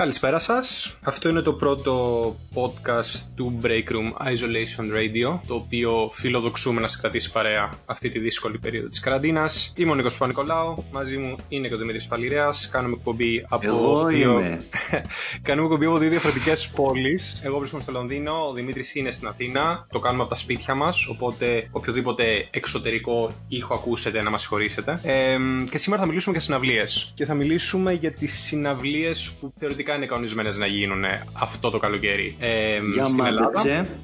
Καλησπέρα σας. Αυτό είναι το πρώτο podcast του Break Room Isolation Radio, το οποίο φιλοδοξούμε να σας κρατήσει παρέα αυτή τη δύσκολη περίοδο της καραντίνας. Είμαι ο Νίκος Πανικολάου, μαζί μου είναι και ο Δημήτρης Παλιρέας. Κάνουμε εκπομπή από Εγώ δύο... είμαι. Κάνουμε εκπομπή από δύο διαφορετικές πόλεις. Εγώ βρίσκομαι στο Λονδίνο, ο Δημήτρης είναι στην Αθήνα. Το κάνουμε από τα σπίτια μας, οπότε οποιοδήποτε εξωτερικό ήχο ακούσετε να μας συγχωρήσετε. Ε, και σήμερα θα μιλήσουμε για συναυλίες. Και θα μιλήσουμε για τις συναυλίες που θεωρητικά είναι κανονισμένες να γίνουν αυτό το καλοκαίρι ε, Για στην Ελλάδα. μάντεψε.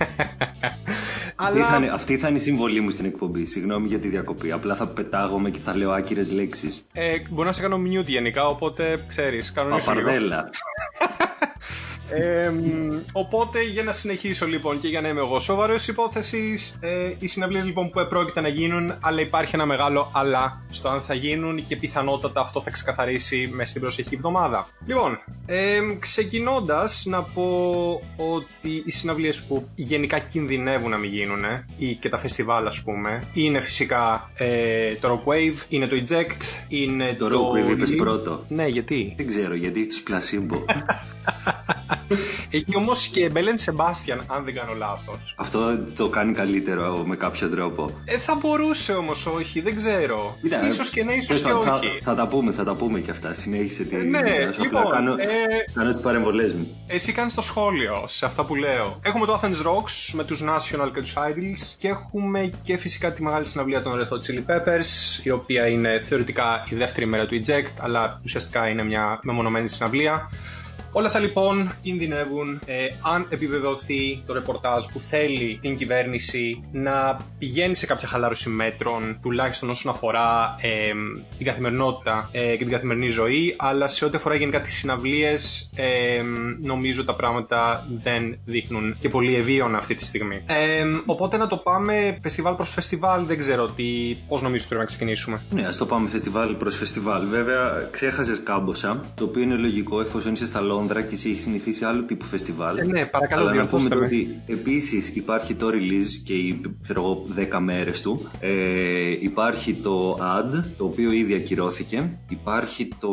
Αλλά... Τι θα είναι- αυτή θα είναι η συμβολή μου στην εκπομπή. Συγγνώμη για τη διακοπή. Απλά θα πετάγομαι και θα λέω άκυρες λέξεις. Ε, μπορεί να σε κάνω mute γενικά, οπότε ξέρεις, κανονίσου λίγο. Παπαρδέλα. Ε, μ, οπότε για να συνεχίσω λοιπόν και για να είμαι εγώ σοβαρός υπόθεσης, ε, οι συναυλίες λοιπόν που επρόκειται να γίνουν, αλλά υπάρχει ένα μεγάλο αλλά στο αν θα γίνουν και πιθανότατα αυτό θα ξεκαθαρίσει μέσα στην προσεχή εβδομάδα. Λοιπόν, ε, ξεκινώντας να πω ότι οι συναυλίες που γενικά κινδυνεύουν να μην γίνουν ή και τα φεστιβάλ, ας πούμε, είναι φυσικά ε, το Rockwave, είναι το Eject, είναι Το το. Rockwave είπες Leap. πρώτο. Ναι, γιατί; Δεν ξέρω γιατί έχει τους πλασίμπο. Έχει όμως και Μπέλεν Σεμπάστιαν, αν δεν κάνω λάθος. Αυτό το κάνει καλύτερο με κάποιο τρόπο. Ε, θα μπορούσε όμως, όχι, δεν ξέρω. Κοίτα, ίσως και ναι, ίσως τέλος και πάντων, θα, όχι. θα τα πούμε, θα τα πούμε και αυτά. Συνέχισε τη Ε, ναι, δουλειά σου. Απλά λοιπόν, κάνω, ε, κάνω τις παρεμβολές μου. Εσύ κάνεις το σχόλιο σε αυτά που λέω. Έχουμε το Athens Rocks με τους National και τους Idols και έχουμε και φυσικά τη μεγάλη συναυλία των Red Hot Chili Peppers, η οποία είναι θεωρητικά η δεύτερη μέρα του Eject, αλλά ουσιαστικά είναι μια μεμονωμένη συναυλία. Όλα αυτά λοιπόν κινδυνεύουν ε, αν επιβεβαιωθεί το ρεπορτάζ που θέλει την κυβέρνηση να πηγαίνει σε κάποια χαλάρωση μέτρων, τουλάχιστον όσον αφορά ε, την καθημερινότητα ε, και την καθημερινή ζωή, αλλά σε ό,τι αφορά γενικά τις συναυλίες ε, νομίζω τα πράγματα δεν δείχνουν και πολύ ευίων αυτή τη στιγμή. Ε, οπότε να το πάμε φεστιβάλ προς φεστιβάλ, δεν ξέρω τι, πώς νομίζω ότι πρέπει να ξεκινήσουμε. Ναι, ας το πάμε φεστιβάλ προς φεστιβάλ. Βέβαια, ξέχασες κάμποσα, το οποίο είναι λογικό εφόσον είσαι στα Λόνδρα και εσύ έχεις συνηθίσει άλλου τύπου φεστιβάλ. Ε, ναι, παρακαλώ, Αλλά να πούμε διορθώστε τώρα με. ότι επίσης υπάρχει το release και οι ξέρω εγώ, 10 μέρες του. Ε, υπάρχει το ad, το οποίο ήδη ακυρώθηκε. Υπάρχει το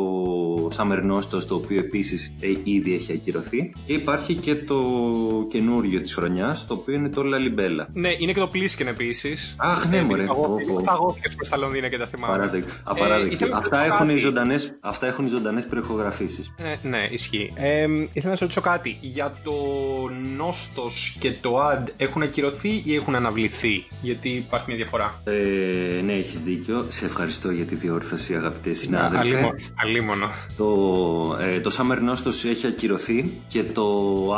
Summer Nostos, το οποίο επίσης ήδη έχει ακυρωθεί. Και υπάρχει και το καινούριο της χρονιάς, το οποίο είναι το Lalibela. Ναι, είναι και το Plisken επίσης. Αχ, ναι, μωρέ. Πω, πω. Φαγώθηκε προ τα Λονδίνα και τα θυμάμαι. Απαράδεκτο. Ε, Απαράδεκτο. ήθελα να αυτά, ρωτήσω έχουν οι κάτι; ζωντανές, αυτά έχουν οι ζωντανές προεχογραφήσει. Ε, ναι, ισχύει. Ε, ήθελα να σε ρωτήσω κάτι. Για το Νόστος και το Ad έχουν ακυρωθεί ή έχουν αναβληθεί, γιατί υπάρχει μια διαφορά. Ε, ναι, έχεις δίκιο. Σε ευχαριστώ για τη διόρθωση, αγαπητέ συνάδελφε. Αλίμονο. αλίμονο. Το, ε, το Summer Nostos έχει ακυρωθεί και το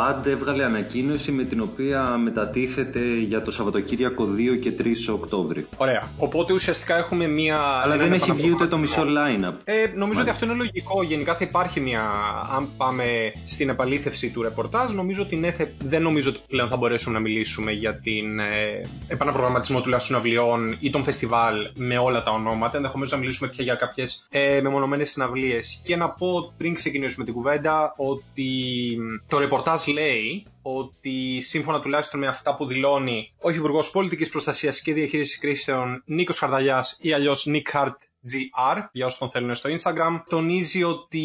AD έβγαλε ανακοίνωση με την οποία μετατίθεται για το Σαββατοκύριακο 2 και 3 Οκτώβρη. Ωραία. Οπότε ουσιαστικά έχουμε μια. Αλλά έναν δεν έχει βγει ούτε το μισό επαναπρογραμματισμό. line-up. Ε, νομίζω ότι αυτό είναι λογικό. Γενικά θα υπάρχει μια. Αν πάμε στην επαλήθευση του ρεπορτάζ, νομίζω ότι ναι, θε- δεν νομίζω ότι πλέον θα μπορέσουμε να μιλήσουμε για την ε, επαναπρογραμματισμό τουλάχιστον συναυλιών ή των φεστιβάλ με όλα τα ονόματα. Ενδεχομένως να μιλήσουμε πια για κάποιες ε, μεμονωμένες συναυλίες. Και να πω πριν ξεκινήσουμε την κουβέντα ότι μ, το ρεπορτάζ λέει ότι σύμφωνα τουλάχιστον με αυτά που δηλώνει ο Υπουργός Πολιτικής Προστασίας και Διαχείρισης Κρίσεων Νίκος Χαρδαλιάς ή αλλιώς Nick Hart GR, για όσοι τον θέλουν στο Instagram, τονίζει ότι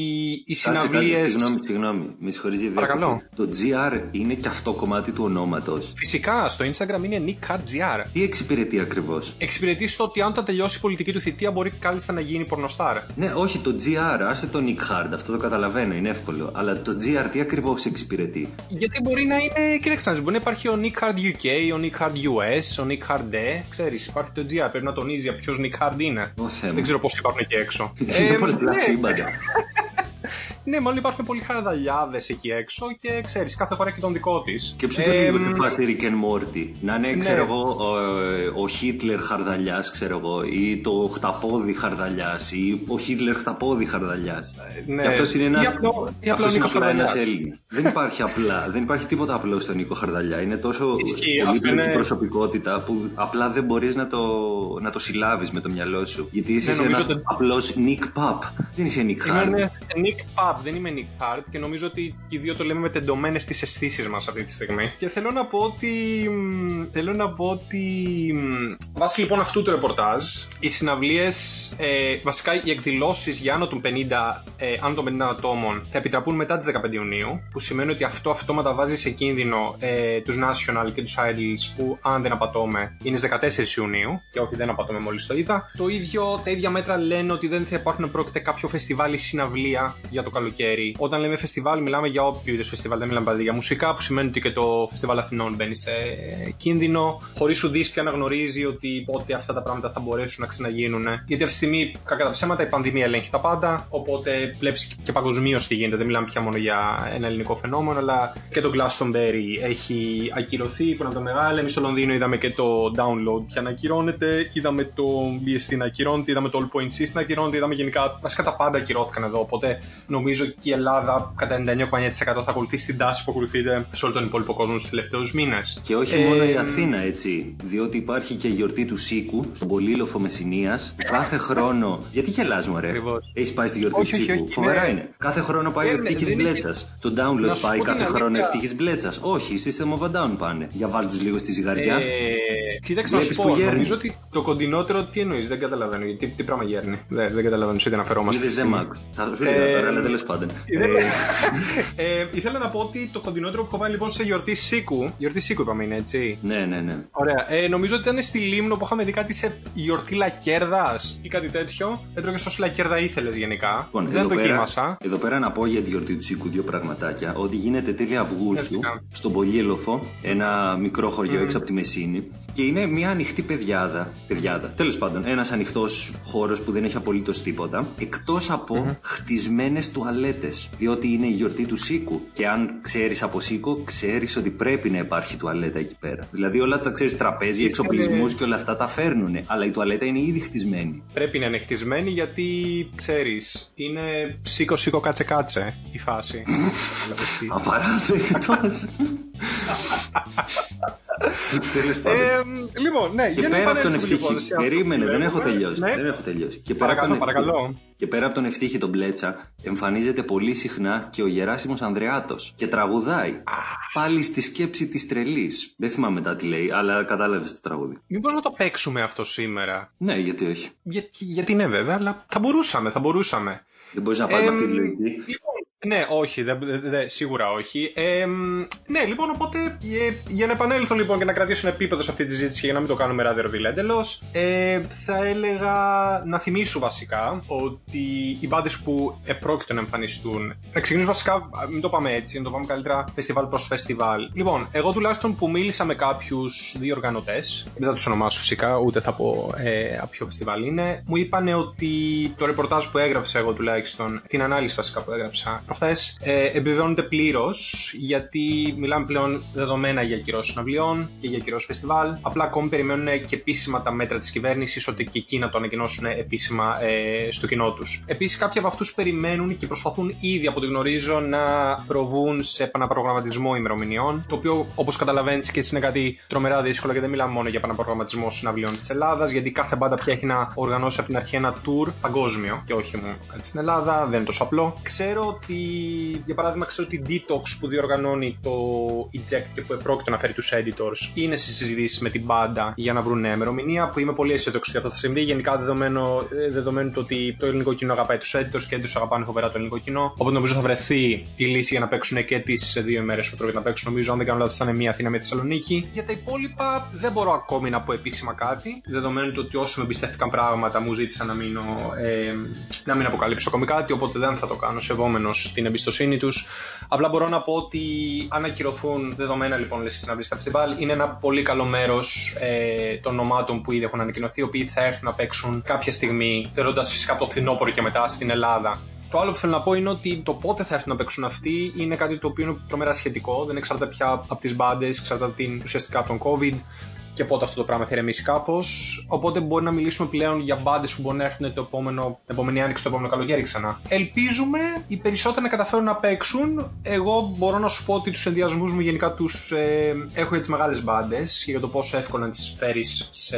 οι Κάτσε, κάτσε, συναυλίε. συγγνώμη, συγγνώμη. Με συγχωρείς γιατί Παρακαλώ. διακόπτω. Το GR είναι και αυτό κομμάτι του ονόματος. Φυσικά, στο Instagram είναι Nick Hart GR. Τι εξυπηρετεί ακριβώς; Εξυπηρετεί στο ότι αν όταν τελειώσει η πολιτική του θητεία μπορεί κάλλιστα να γίνει πορνοστάρ. Ναι, όχι το GR, άσε το Nick Hard, αυτό το καταλαβαίνω, είναι εύκολο. Αλλά το GR τι ακριβώς εξυπηρετεί; Γιατί μπορεί να είναι. Κοίταξε να δεις, μπορεί να υπάρχει ο Nick Hard UK, ο Nick Hard US, ο Nick Hard D. Ξέρεις, υπάρχει το GR. Πρέπει να τονίζει για ποιος Nick Hard είναι. Ω Θεέ μου. Δεν ξέρω πώ υπάρχουν εκεί έξω. Είναι Ε, πολλά ναι. σύμπαντα. Ναι, μάλλον υπάρχουν πολλοί χαρδαλιάδε εκεί έξω και ξέρεις, κάθε φορά και τον δικό της. Και ποιο το λίγο να πας στη Rick and Morty. Να είναι, ξέρω εγώ, ο, ο Χίτλερ χαρδαλιάς, ξέρω εγώ, ή το χταπόδι χαρδαλιάς, ή ο Χίτλερ χταπόδι χαρδαλιάς. ναι. Και αυτός είναι ένα. Ή απλό- ή απλό αυτός είναι Νίκος απλά ένας Χαρδαλιάς. Έλληνας. δεν υπάρχει απλά, δεν υπάρχει τίποτα απλό στον Νίκο Χαρδαλιά. Είναι τόσο Ισχύει, αυτό πολύπλοκη είναι- προσωπικότητα που απλά δεν μπορείς να το, να το συλλάβεις με το μυαλό σου. Γιατί είσαι Ναι, νομίζω ένας ότι- απλός Nick Pap. Δεν είσαι Nick Είμαι Hard. ένα Nick rap, δεν είμαι Nick Hart και νομίζω ότι και οι δύο το λέμε με τεντωμένες τις αισθήσεις μας αυτή τη στιγμή. Και θέλω να πω ότι. Θέλω να πω ότι. Βάσει λοιπόν αυτού του ρεπορτάζ, οι συναυλίες, ε, βασικά οι εκδηλώσεις για άνω των 50, ε, άνω των 50 ατόμων θα επιτραπούν μετά τις 15 Ιουνίου, που σημαίνει ότι αυτό αυτόματα βάζει σε κίνδυνο ε, τους National και τους Idols που, αν δεν απατώμε, είναι στις 14 Ιουνίου. Και όχι, δεν απατώμε μόλις το είδα. Το ίδιο, τα ίδια μέτρα λένε ότι δεν θα υπάρχουν πρόκειται κάποιο φεστιβάλ ή συναυλία για το καλοκαίρι. Όταν λέμε φεστιβάλ, μιλάμε για όποιο είδους φεστιβάλ. Δεν μιλάμε δηλαδή για μουσικά, που σημαίνει ότι και το φεστιβάλ Αθηνών μπαίνει σε κίνδυνο, χωρίς σου δεις πια να γνωρίζει ότι πότε αυτά τα πράγματα θα μπορέσουν να ξαναγίνουν. Γιατί αυτή τη στιγμή, κακά τα ψέματα, η πανδημία ελέγχει τα πάντα. Οπότε βλέπεις και παγκοσμίως τι γίνεται. Δεν μιλάμε πια μόνο για ένα ελληνικό φαινόμενο, αλλά και το Glastonbury έχει ακυρωθεί, που είναι το μεγάλο. Εμείς στο Λονδίνο είδαμε και το download πια να ακυρώνεται, είδαμε το BST να ακυρώνεται, είδαμε το All Point System να ακυρώνεται, είδαμε γενικά. Βασικά τα πάντα ακυρώθηκαν εδώ. Οπότε νομίζω και η Ελλάδα κατά 99,9% θα ακολουθήσει την τάση που ακολουθείται σε όλο τον υπόλοιπο κόσμο του τελευταίους μήνες. Και όχι ε... μόνο η Αθήνα, έτσι. Διότι υπάρχει και η γιορτή του Σίκου στον Πολύλοφο Μεσσηνίας. Κάθε χρόνο. Γιατί γελάς, ρε. Έχεις πάει στη γιορτή του Σίκου; Φοβερά είναι. Κάθε χρόνο πάει ο ευτύχη μπλέτσας. Το download πάει κάθε χρόνο ευτύχη μπλέτσας. Όχι, System of a Down πάνε. Για βάλ τους λίγο στη ζυγαριά. Ε, κοίταξε να σου πω, νομίζω ότι το κοντινότερο τι εννοείς, δεν καταλαβαίνω. Τι, τι πράγμα γέρνει. Δεν, δεν καταλαβαίνω σε τι αναφερόμαστε. Είδες δεν μ' Θα σου λέω αλλά τέλος πάντων. Ε, ήθελα να πω ότι το κοντινότερο που έχω πάει λοιπόν σε γιορτή Σίκου. Γιορτή Σίκου είπαμε είναι έτσι. Ναι, ναι, ναι. Ωραία. Ε, νομίζω ότι ήταν στη Λίμνο που είχαμε δει κάτι σε γιορτή Λακέρδας ή κάτι τέτοιο. Έτρωγε όση Λακέρδα ήθελες γενικά. Λοιπόν, δεν το δοκίμασα. Εδώ πέρα να πω για τη γιορτή του Σίκου δύο πραγματάκια. Ότι γίνεται τέλη Αυγούστου στον Πολύελοφο, ένα μικρό χωριό έξω από τη Μεσίνη. Και είναι μια ανοιχτή παιδιάδα. παιδιάδα. Τέλος πάντων, ένας ανοιχτός χώρος που δεν έχει απολύτως τίποτα. Εκτός από mm-hmm. χτισμένες τουαλέτες. Διότι είναι η γιορτή του Σίκου. Και αν ξέρεις από Σίκο, ξέρεις ότι πρέπει να υπάρχει τουαλέτα εκεί πέρα. Δηλαδή όλα τα ξέρεις, τραπέζια, εξοπλισμούς και όλα αυτά τα φέρνουν. Αλλά η τουαλέτα είναι ήδη χτισμένη. Πρέπει να είναι χτισμένη γιατί ξέρεις, είναι σίκο σίκο κάτσε κάτσε η φάση. Απαράδεκτος. ε, λοιπόν, ναι, και πέρα από τον ευτύχη. Λοιπόν, περίμενε, δεν έχω τελειώσει. Ναι. Δεν έχω τελειώσει. Και πέρα, παρακαλώ, από τον... παρακαλώ. και πέρα από τον ευτύχη τον Μπλέτσα, εμφανίζεται πολύ συχνά και ο Γεράσιμος Ανδρεάτος και τραγουδάει. Πάλι στη σκέψη της τρελής. Δεν θυμάμαι μετά τι λέει, αλλά κατάλαβες το τραγούδι. Μήπως να το παίξουμε αυτό σήμερα; Ναι, γιατί όχι. Για, γιατί ναι, βέβαια, αλλά θα μπορούσαμε, θα μπορούσαμε. Δεν μπορείς να πάρεις ε, αυτή τη λογική. Λοιπόν, ναι, όχι, δε, δε, σίγουρα όχι. Ε, ναι, λοιπόν, οπότε ε, για να επανέλθω λοιπόν και να κρατήσω ένα επίπεδο σε αυτή τη συζήτηση για να μην το κάνουμε ράδιο ροβιλ εντελώς, ε, θα έλεγα να θυμίσω βασικά ότι οι μπάντες που επρόκειτο να εμφανιστούν. Να ξεκινήσω βασικά, μην το πάμε έτσι, να το πάμε καλύτερα φεστιβάλ προς φεστιβάλ. Λοιπόν, εγώ τουλάχιστον που μίλησα με κάποιους διοργανωτέ, δεν θα τους ονομάσω φυσικά, ούτε θα πω ε, από ποιο φεστιβάλ είναι, μου είπαν ότι το ρεπορτάζ που έγραψα εγώ τουλάχιστον, την ανάλυση βασικά που έγραψα, προχθέ ε, επιβεβαιώνεται πλήρως γιατί μιλάμε πλέον δεδομένα για κυρώσεις συναυλιών και για κυρώσεις φεστιβάλ. Απλά ακόμη περιμένουν και επίσημα τα μέτρα της κυβέρνησης ότι και εκεί να το ανακοινώσουν επίσημα ε, στο κοινό τους. Επίσης, κάποιοι από αυτούς περιμένουν και προσπαθούν ήδη από ό,τι γνωρίζω να προβούν σε επαναπρογραμματισμό ημερομηνιών. Το οποίο, όπως καταλαβαίνεις, και έτσι είναι κάτι τρομερά δύσκολο και δεν μιλάμε μόνο για επαναπρογραμματισμό συναυλιών της Ελλάδας, γιατί κάθε μπάντα πια έχει να οργανώσει από την αρχή ένα tour παγκόσμιο και όχι μόνο στην Ελλάδα. Δεν είναι τόσο απλό. Ξέρω ότι για παράδειγμα, ξέρω ότι η Detox που διοργανώνει το Eject και που επρόκειτο να φέρει τους editors είναι στις συζητήσεις με την μπάντα για να βρουν νέα ημερομηνία. Που είμαι πολύ αισιόδοξος ότι αυτό θα συμβεί. Γενικά, δεδομένο, ε, δεδομένου το ότι το ελληνικό κοινό αγαπάει τους editors και οι editors αγαπάνε φοβερά το ελληνικό κοινό. Οπότε νομίζω θα βρεθεί η λύση για να παίξουν και τις δύο ημέρες που τρώγεται να παίξουν. Νομίζω, αν δεν κάνω λάθος, θα είναι μία Αθήνα, μία Θεσσαλονίκη. Για τα υπόλοιπα δεν μπορώ ακόμη να πω επίσημα κάτι. Δεδομένου το ότι όσοι με εμπιστεύτηκαν πράγματα μου ζήτησαν να, μείνω, ε, να μην αποκαλύψω ακόμη κάτι. Οπότε δεν θα το κάνω σεβόμενος την εμπιστοσύνη τους. Απλά μπορώ να πω ότι αν ακυρωθούν δεδομένα λοιπόν λες συναυλίε στα φεστιβάλ, είναι ένα πολύ καλό μέρος ε, των ομάδων που ήδη έχουν ανακοινωθεί, οι οποίοι θα έρθουν να παίξουν κάποια στιγμή, θεωρώντας φυσικά από το φθινόπωρο και μετά στην Ελλάδα. Το άλλο που θέλω να πω είναι ότι το πότε θα έρθουν να παίξουν αυτοί είναι κάτι το οποίο είναι τρομερά σχετικό. Δεν εξαρτάται πια από τις μπάντες, εξαρτάται την, ουσιαστικά από τον COVID. Και πότε αυτό το πράγμα θα ηρεμήσει κάπως. Οπότε μπορεί να μιλήσουμε πλέον για μπάντες που μπορεί να έρθουν το επόμενο, την επόμενη άνοιξη, το επόμενο καλοκαίρι ξανά. Ελπίζουμε οι περισσότεροι να καταφέρουν να παίξουν. Εγώ μπορώ να σου πω ότι τους ενδιασμούς μου γενικά τους ε, έχω για τις μεγάλες μπάντες και για το πόσο εύκολο να τις φέρεις σε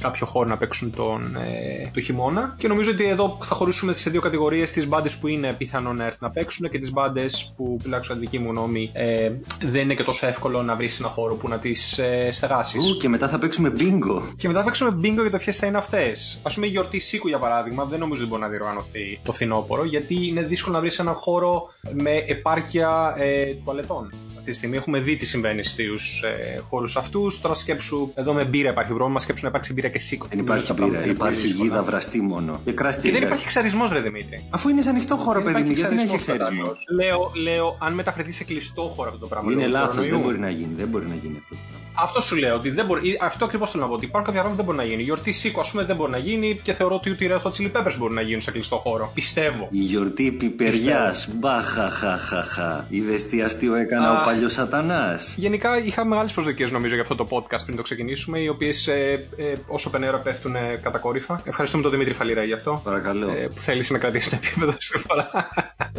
κάποιο χώρο να παίξουν τον, ε, το χειμώνα. Και νομίζω ότι εδώ θα χωρίσουμε σε δύο κατηγορίες τις μπάντες που είναι πιθανό να έρθουν να παίξουν και τις μπάντες που, τουλάχιστον δική μου γνώμη, ε, δεν είναι και τόσο εύκολο να βρεις ένα χώρο που να τις ε, στεγάσεις. και μετά θα παίξουμε bingo. Και μετά θα παίξουμε bingo για το ποιες θα είναι αυτές. Α πούμε, η γιορτή Σίκου για παράδειγμα, δεν νομίζω ότι μπορεί να διοργανωθεί το φθινόπωρο, γιατί είναι δύσκολο να βρεις ένα χώρο με επάρκεια ε, τουαλετών. Αυτή τη στιγμή έχουμε δει τι συμβαίνει στους ε, χώρους αυτούς. Τώρα σκέψου, εδώ με μπύρα υπάρχει πρόβλημα, σκέψου να υπάρξει μπύρα και σίκο. Δεν υπάρχει μπύρα, υπάρχει γίδα βραστή μόνο. Και, και δεν υπάρχει ξαρισμός, ρε Δημήτρη. Αφού είναι σε ανοιχτό χώρο, παιδί μου, γιατί δεν έχεις ξαρισμός. Λέω, λέω, αν μεταφερθεί σε κλειστό χώρο αυτό το πράγμα. Είναι λάθος, δεν μπορεί να γίνει. Δεν μπορεί να γίνει αυτό. Αυτό σου λέω. Ότι δεν μπορεί, αυτό ακριβώς θέλω να πω. Ότι υπάρχουν κάποια πράγματα που δεν μπορεί να γίνει. Η γιορτή Σίκο, ας πούμε, δεν μπορεί να γίνει και θεωρώ ότι ούτε οι Red Hot Chili Peppers μπορεί να γίνουν σε κλειστό χώρο. Πιστεύω. Η γιορτή πιπεριάς. Μπαχαχαχαχα. Είδε τι αστείο έκανα ο παλιός Σατανάς. Γενικά είχα μεγάλε προσδοκίες νομίζω για αυτό το podcast πριν το ξεκινήσουμε, οι οποίες ε, ε, όσο πενέρα πέφτουν ε, κατακόρυφα. Ευχαριστούμε τον Δημήτρη Φαλήρα γι' αυτό. Παρακαλώ. Ε, που θέλει να κρατήσει ένα επίπεδο στη φορά.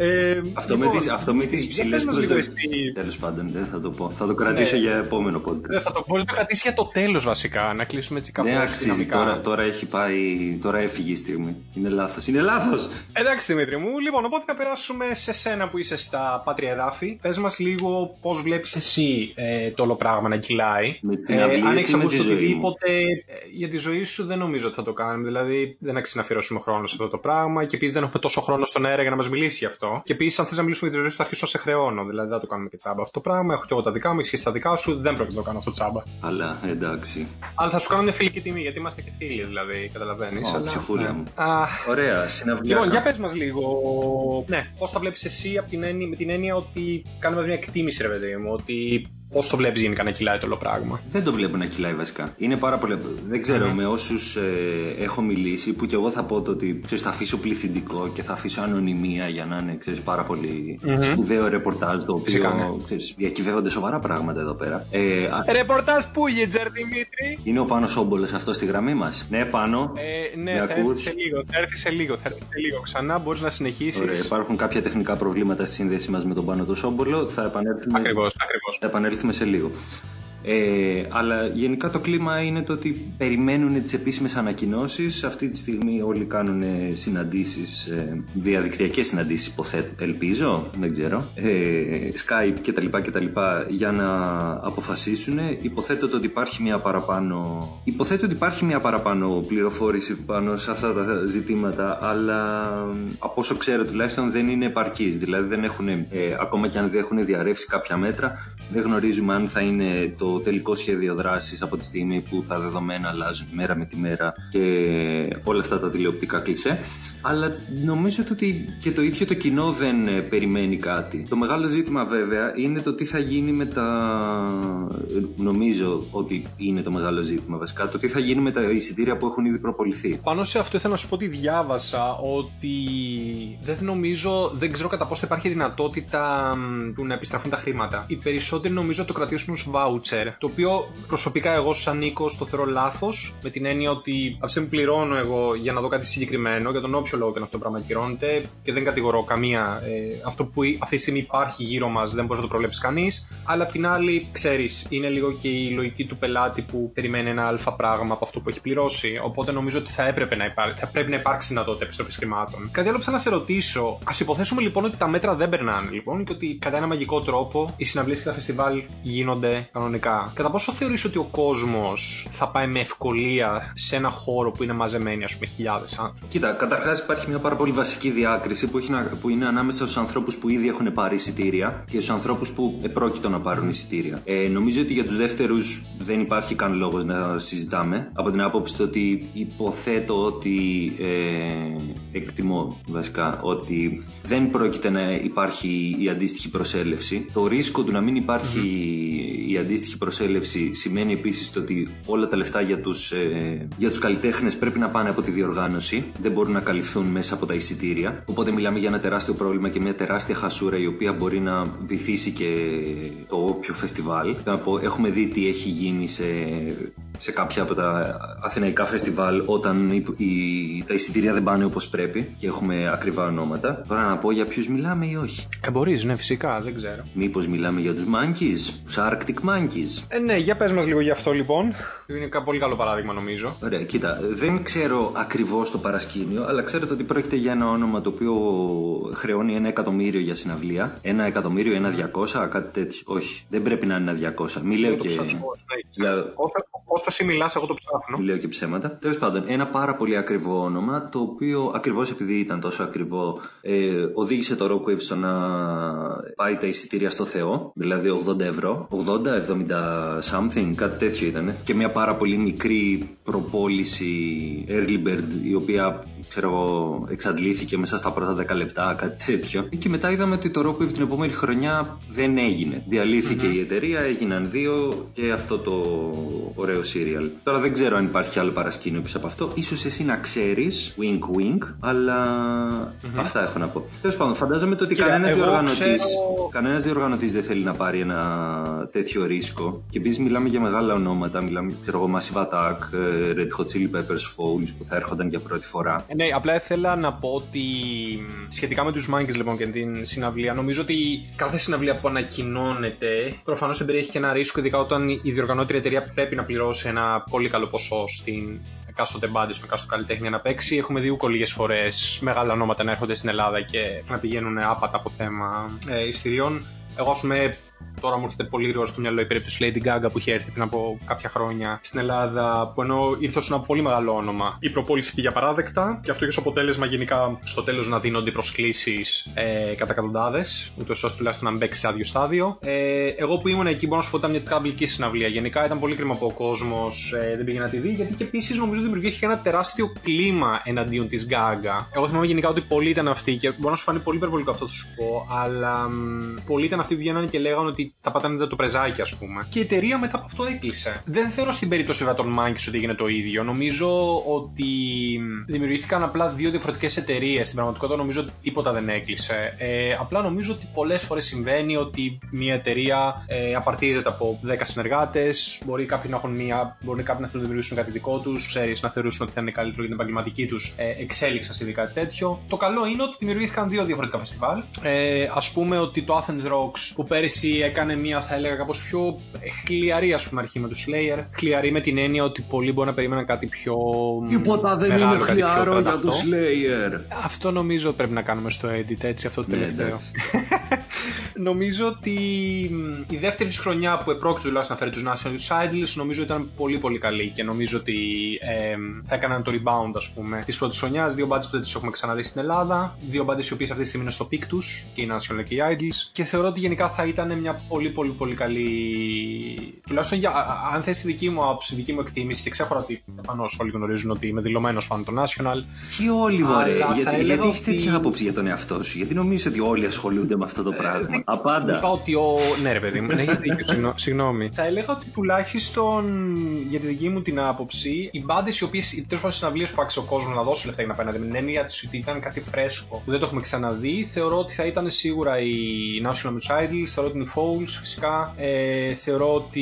Ε, αυτό, λοιπόν, με τις, ψηλές προσδοκίε. Τέλος πάντων, δεν θα το πω. Θα το κρατήσω ναι. για επόμενο podcast θα το μπορεί να το κρατήσει για το τέλος βασικά. Να κλείσουμε έτσι κάπου. Δεν ναι, αξίζει. Τώρα, τώρα έχει πάει. Τώρα έφυγε η στιγμή. Είναι λάθος. Είναι λάθος. Εντάξει Δημήτρη μου. Λοιπόν, οπότε να περάσουμε σε σένα που είσαι στα πάτρια εδάφη. Πες μας λίγο πώς βλέπεις εσύ ε, το όλο πράγμα να κυλάει. Με την ε, αν έχεις ακούσει οτιδήποτε ε, για τη ζωή σου δεν νομίζω ότι θα το κάνουμε. Δηλαδή δεν αξίζει να αφιερώσουμε χρόνο σε αυτό το πράγμα. Και επίσης δεν έχουμε τόσο χρόνο στον αέρα για να μας μιλήσει γι' αυτό. Και επίσης αν θες να μιλήσουμε για τη ζωή σου θα αρχίσω να σε χρεώνω. Δηλαδή δεν θα το κάνουμε και τσάμπα αυτό το πράγμα. Έχω και εγώ τα δικά μου, ισχύει τα δικά σου. Δεν πρόκειται να το κάνω αυτό τσάμπα. Αλλά εντάξει. Αλλά θα σου κάνω μια φιλική τιμή γιατί είμαστε και φίλοι, δηλαδή. Καταλαβαίνεις. Oh, αλλά... ψυχούλα ναι. μου. Α... Ωραία, συναυλία. Λοιπόν, για πες μας λίγο. Ναι, πώς θα βλέπεις εσύ από την έννοια, με την έννοια ότι κάνουμε μια εκτίμηση, ρε παιδί μου. Ότι Πώς το βλέπεις γενικά να κυλάει το όλο πράγμα; Δεν το βλέπω να κυλάει βασικά. Είναι πάρα πολύ. Δεν ξέρω, mm-hmm. με όσους ε, έχω μιλήσει, που και εγώ θα πω το ότι ξέρεις, θα αφήσω πληθυντικό και θα αφήσω ανωνυμία για να είναι ξέρεις, πάρα πολύ mm-hmm. σπουδαίο ρεπορτάζ το οποίο ναι. ξέρεις, διακυβεύονται σοβαρά πράγματα εδώ πέρα. Ε, ρεπορτάζ που Γετζερ Δημήτρη. Είναι ο Πάνος Όμπολο αυτός στη γραμμή μας. Ναι, πάνω. Ε, ναι, θα έρθει σε λίγο. Θα έρθει σε λίγο. Θα έρθει σε λίγο. Ξανά μπορείς να συνεχίσεις. Ωραία, υπάρχουν κάποια τεχνικά προβλήματα στη σύνδεση μας με τον Πάνο του Σόμπολο. Θα επανέλθουμε. Ακριβώς, ακριβώς επανέλθουμε σε λίγο. Ε, αλλά γενικά το κλίμα είναι το ότι περιμένουν τις επίσημες ανακοινώσεις. Αυτή τη στιγμή όλοι κάνουν συναντήσεις, ε, διαδικτυακές συναντήσεις υποθέτω, ελπίζω, δεν ξέρω, ε, Skype κτλ, κτλ για να αποφασίσουν. Υποθέτω ότι υπάρχει μια παραπάνω, υποθέτω ότι υπάρχει μια παραπάνω πληροφόρηση πάνω σε αυτά τα ζητήματα, αλλά από όσο ξέρω τουλάχιστον δεν είναι επαρκής. Δηλαδή δεν έχουν, ε, ακόμα και αν δεν έχουν διαρρεύσει κάποια μέτρα, δεν γνωρίζουμε αν θα είναι το τελικό σχέδιο δράσης από τη στιγμή που τα δεδομένα αλλάζουν μέρα με τη μέρα και όλα αυτά τα τηλεοπτικά κλισέ. Αλλά νομίζω ότι και το ίδιο το κοινό δεν ε, περιμένει κάτι. Το μεγάλο ζήτημα βέβαια είναι το τι θα γίνει με τα. Νομίζω ότι είναι το μεγάλο ζήτημα βασικά. Το τι θα γίνει με τα εισιτήρια που έχουν ήδη προποληθεί. Πάνω σε αυτό ήθελα να σου πω ότι διάβασα ότι δεν νομίζω, δεν ξέρω κατά πόσο υπάρχει δυνατότητα του να επιστραφούν τα χρήματα. Οι περισσότεροι νομίζω το κρατήσουν ως voucher το οποίο προσωπικά εγώ σαν Νίκος το θεωρώ λάθος, με την έννοια ότι αυτή πληρώνω εγώ για να δω κάτι συγκεκριμένο, για τον όποιο λόγο και να αυτό το πράγμα ακυρώνεται και δεν κατηγορώ καμία. Ε, αυτό που αυτή τη στιγμή υπάρχει γύρω μας δεν μπορείς να το προβλέψεις κανείς. Αλλά απ' την άλλη, ξέρεις, είναι λίγο και η λογική του πελάτη που περιμένει ένα αλφα πράγμα από αυτό που έχει πληρώσει. Οπότε νομίζω ότι θα έπρεπε να υπάρχει, θα πρέπει να υπάρξει δυνατότητα επιστροφής χρημάτων. Κάτι άλλο που θέλω να σε ρωτήσω, ας υποθέσουμε λοιπόν ότι τα μέτρα δεν περνάνε λοιπόν και ότι κατά ένα μαγικό τρόπο οι συναυλίες και τα φεστιβάλ γίνονται κανονικά. Κατά πόσο θεωρείς ότι ο κόσμος θα πάει με ευκολία σε ένα χώρο που είναι μαζεμένοι ας πούμε χιλιάδες άνθρωποι; Κοίτα, καταρχάς υπάρχει μια πάρα πολύ βασική διάκριση που, έχει να, που είναι ανάμεσα στους ανθρώπους που ήδη έχουν πάρει εισιτήρια και στους ανθρώπους που επρόκειτο να πάρουν εισιτήρια. Ε, νομίζω ότι για τους δεύτερους δεν υπάρχει καν λόγος να συζητάμε από την άποψη ότι υποθέτω ότι ε, εκτιμώ βασικά ότι δεν πρόκειται να υπάρχει η αντίστοιχη προσέλευση. Το ρίσκο του να μην υπαρχει η αντίστοιχη προσέλευση σημαίνει επίσης το ότι όλα τα λεφτά για τους, ε, για τους καλλιτέχνες πρέπει να πάνε από τη διοργάνωση, δεν μπορούν να καλυφθούν μέσα από τα εισιτήρια. Οπότε μιλάμε για ένα τεράστιο πρόβλημα και μια τεράστια χασούρα η οποία μπορεί να βυθίσει και το όποιο φεστιβάλ. Έχουμε δει τι έχει γίνει σε σε κάποια από τα αθηναϊκά φεστιβάλ όταν η, η, τα εισιτήρια δεν πάνε όπως πρέπει και έχουμε ακριβά ονόματα. Τώρα να πω για ποιους μιλάμε ή όχι. Ε, μπορείς, ναι, φυσικά, δεν ξέρω. Μήπως μιλάμε για τους Monkeys, τους Arctic Monkeys. Ε, ναι, για πες μας λίγο γι' αυτό λοιπόν. Είναι ένα πολύ καλό παράδειγμα νομίζω. Ωραία, κοίτα, δεν ξέρω ακριβώς το παρασκήνιο, αλλά ξέρετε ότι πρόκειται για ένα όνομα το οποίο χρεώνει ένα εκατομμύριο για συναυλία. Ένα εκατομμύριο, ένα διακόσια, κάτι τέτοιο. Όχι, δεν πρέπει να είναι ένα διακόσια. Μη λέω και. Όσο εσύ μιλά, εγώ το ψάχνω. Λέω και ψέματα. Τέλος πάντων, ένα πάρα πολύ ακριβό όνομα, το οποίο ακριβώς επειδή ήταν τόσο ακριβό, ε, οδήγησε το Rockwave στο να πάει τα εισιτήρια στο Θεό, δηλαδή 80 ευρώ. 80, 70 something, κάτι τέτοιο ήταν. Και μια πάρα πολύ μικρή προπόληση Early Bird, η οποία ξέρω εγώ, εξαντλήθηκε μέσα στα πρώτα 10 λεπτά, κάτι τέτοιο. Και μετά είδαμε ότι το Rockwave την επόμενη χρονιά δεν έγινε. Διαλύθηκε η εταιρεία, έγιναν δύο και αυτό το ωραίο serial. Τώρα δεν ξέρω αν υπάρχει άλλο παρασκήνιο πίσω από αυτό. σω εσύ να ξέρεις, wink wink, αλλά αυτά έχω να πω. Τέλος πάντων, φαντάζομαι ότι κανένας διοργανωτή ξέρω... κανένας διοργανωτής δεν θέλει να πάρει ένα τέτοιο ρίσκο. Και επίσης μιλάμε για μεγάλα ονόματα. Μιλάμε, ξέρω εγώ, Massive Attack, ε, Red Hot Chili Peppers, Falls που θα έρχονταν για πρώτη φορά. Ε, ναι, απλά ήθελα να πω ότι σχετικά με τους Monkeys λοιπόν και την συναυλία, νομίζω ότι κάθε συναυλία που ανακοινώνεται προφανώς εμπεριέχει και ένα ρίσκο, ειδικά όταν η διοργανώτρια εταιρεία πρέπει να πληρώσει ένα πολύ καλό ποσό στην εκάστοτε μπάντες, με εκάστοτε καλλιτέχνη να παίξει. Έχουμε δει ούκο λίγες φορές μεγάλα ονόματα να έρχονται στην Ελλάδα και να πηγαίνουν άπατα από θέμα ε, ειστηριών. Εγώ, ας πούμε, Τώρα μου έρχεται πολύ γρήγορα στο μυαλό η περίπτωση Lady Gaga που είχε έρθει πριν από κάποια χρόνια στην Ελλάδα, που ενώ ήρθε ως ένα πολύ μεγάλο όνομα. Η προπόληση πήγε απαράδεκτα και αυτό είχε ως αποτέλεσμα γενικά στο τέλος να δίνονται προσκλήσεις ε, κατά εκατοντάδες, ούτως ώστε τουλάχιστον να μπέξει σε άδειο στάδιο. Ε, εγώ που ήμουν εκεί μπορώ να σου πω ότι ήταν μια καμπλική συναυλία. Γενικά ήταν πολύ κρίμα που ο κόσμος ε, δεν πήγε να τη δει, γιατί και επίσης νομίζω δημιουργήθηκε ένα τεράστιο κλίμα εναντίον της Gaga. Εγώ θυμάμαι γενικά ότι πολλοί ήταν αυτοί και μπορεί να σου φανεί πολύ υπερβολικό αυτό θα σου πω, αλλά πολλοί ήταν αυτοί που βγαίνανε και λέγανε ότι τα πατάνε το πρεζάκι, ας πούμε. Και η εταιρεία μετά από αυτό έκλεισε. Δεν θεωρώ στην περίπτωση των Μάγκη ότι έγινε το ίδιο. Νομίζω ότι δημιουργήθηκαν απλά δύο διαφορετικές εταιρείες. Στην πραγματικότητα νομίζω ότι τίποτα δεν έκλεισε. Ε, απλά νομίζω ότι πολλές φορές συμβαίνει ότι μια εταιρεία ε, απαρτίζεται από 10 συνεργάτες. Μπορεί κάποιοι να έχουν μια. Μπορεί κάποιοι να θέλουν να δημιουργήσουν κάτι δικό τους. Ξέρεις, να θεωρήσουν ότι θα είναι καλύτερο για την επαγγελματική τους ε, εξέλιξη ή κάτι τέτοιο. Το καλό είναι ότι δημιουργήθηκαν δύο διαφορετικά φεστιβάλ. Ε, Α πούμε ότι το Athens Rocks που πέρυσι έκανε μια, θα έλεγα, κάπως πιο χλιαρή, ας πούμε, αρχή με τους Slayer. Χλιαρή με την έννοια ότι πολλοί μπορεί να περίμεναν κάτι πιο. Τίποτα δεν είναι χλιαρό για τους Slayer. Αυτό νομίζω πρέπει να κάνουμε στο edit, έτσι, αυτό το ναι, τελευταίο. νομίζω ότι η δεύτερη χρονιά που επρόκειτο τουλάχιστον να φέρει τους National, Idles νομίζω ήταν πολύ πολύ καλή και νομίζω ότι ε, θα έκαναν το rebound, ας πούμε, της πρώτης χρονιάς. Δύο μπάντες που δεν τις έχουμε ξαναδεί στην Ελλάδα. Δύο μπάντες οι οποίες αυτή τη στιγμή είναι στο peak τους και οι National και οι Idles. Και θεωρώ ότι γενικά θα ήταν μια πολύ πολύ πολύ καλή. Τουλάχιστον για, αν θες τη δική μου άποψη, δική μου εκτίμηση και ξέχωρα ότι προφανώς όλοι γνωρίζουν ότι είμαι δηλωμένος φαν το National. Και όλοι μου Γιατί, γιατί έχεις τέτοια άποψη για τον εαυτό σου, Γιατί νομίζω ότι όλοι ασχολούνται με αυτό το ε, πράγμα; Ε, Απάντα. Είπα ότι ο. Ναι, ρε παιδί μου, έχεις δίκιο, συγγνώμη. Θα έλεγα ότι τουλάχιστον για τη δική μου την άποψη, οι μπάντες οι οποίες οι τέλο πάντων συναυλίες που άξιζε ο κόσμος να δώσει λεφτά για να πάνε, με την έννοια ότι ήταν κάτι φρέσκο που δεν το έχουμε ξαναδεί, θεωρώ ότι θα ήταν σίγουρα η National Mutual Idols, θεωρώ ότι είναι η Fouls φυσικά. Ε, θεωρώ ότι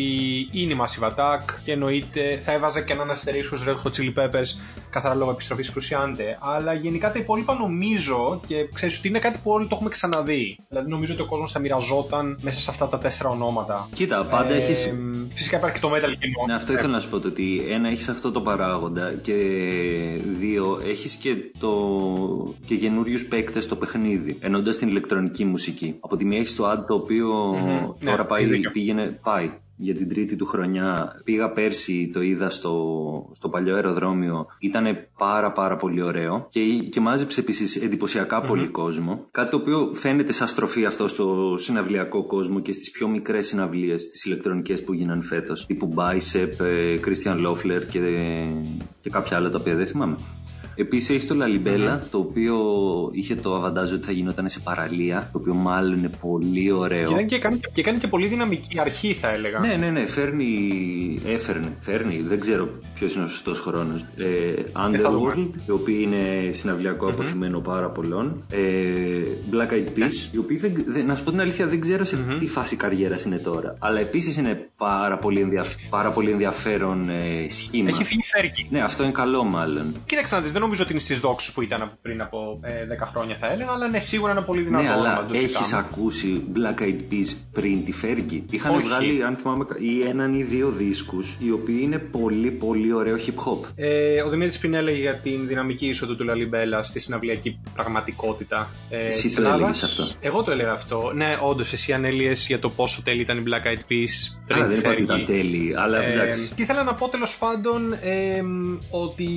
είναι η Massive Attack και εννοείται θα έβαζα και έναν αστερίσιο Red Hot Chili Peppers καθαρά λόγω επιστροφής Cruciante. Αλλά γενικά τα υπόλοιπα νομίζω και ξέρεις ότι είναι κάτι που όλοι το έχουμε ξαναδεί. Δηλαδή νομίζω ότι ο κόσμος θα μοιραζόταν μέσα σε αυτά τα τέσσερα ονόματα. Κοίτα, πάντα ε, έχει. Φυσικά υπάρχει και το Metal κοινό. Ναι, αυτό ήθελα να σου πω ότι ένα έχεις αυτό το παράγοντα και δύο έχεις και, το... και καινούριους παίκτες στο παιχνίδι. Ενώντα την ηλεκτρονική μουσική. Από τη μία έχεις το ad το οποίο mm-hmm. τώρα πάει, πήγαινε, πάει για την τρίτη του χρονιά. Πήγα πέρσι, το είδα στο, στο παλιό αεροδρόμιο. Ήταν πάρα πάρα πολύ ωραίο και, και μάζεψε επίσης πολύ κόσμο. Κάτι το οποίο φαίνεται σαν στροφή αυτό στο συναυλιακό κόσμο και στις πιο μικρές συναυλίες, τις ηλεκτρονικές που γίνανε φέτος. Τύπου Bicep, ε, Christian Loeffler και, και κάποια άλλα τα οποία δεν θυμάμαι. Επίσης έχει το Λαλιμπέλα, το οποίο είχε το αβαντάζ ότι θα γινόταν σε παραλία, το οποίο μάλλον είναι πολύ ωραίο. Και, και, κάνει, και κάνει και πολύ δυναμική αρχή, θα έλεγα. Ναι, ναι, ναι, φέρνει. Έφερνε, φέρνει, δεν ξέρω ποιος είναι ο σωστός χρόνος. Ε, Underworld, το οποίο είναι συναυλιακό mm-hmm. αποθυμένο πάρα πολλών. Ε, Black Eyed Peas, οι οποίοι δεν, δεν, να σου πω την αλήθεια δεν ξέρω σε τι φάση καριέρας είναι τώρα. Αλλά επίσης είναι πάρα πολύ, ενδιαφ... πάρα πολύ ενδιαφέρον ε, σχήμα. Έχει φύγει Φέρκι. Ναι, αυτό είναι καλό μάλλον. Κοίταξε να δεις, δεν νομίζω ότι είναι στις δόξει που ήταν πριν από ε, 10 χρόνια θα έλεγα, αλλά ναι, σίγουρα είναι πολύ δυνατό. Ναι, αλλά έχεις ακούσει Black Eyed Peas πριν τη Φέρκι. Είχαν Όχι. βγάλει, αν θυμάμαι, ή έναν ή δύο δίσκους, οι οποίοι είναι πολύ πολύ ωραίο hip hop. Ε, ο Δημήτρης πριν έλεγε για την δυναμική είσοδο του Λαλιμπέλα στη συναυλιακή πραγματικότητα. Ε, Εσύ της το Ελλάδας. έλεγες αυτό. Εγώ το έλεγα αυτό. Ναι, όντως, εσύ ανέλυες για το πόσο τέλειο ήταν η Black Eyed Peas πριν Άρα τη δεν είπα ότι Fergie. ήταν τέλειοι, αλλά Ε, εντάξει. και ήθελα να πω τέλος πάντων ε, ότι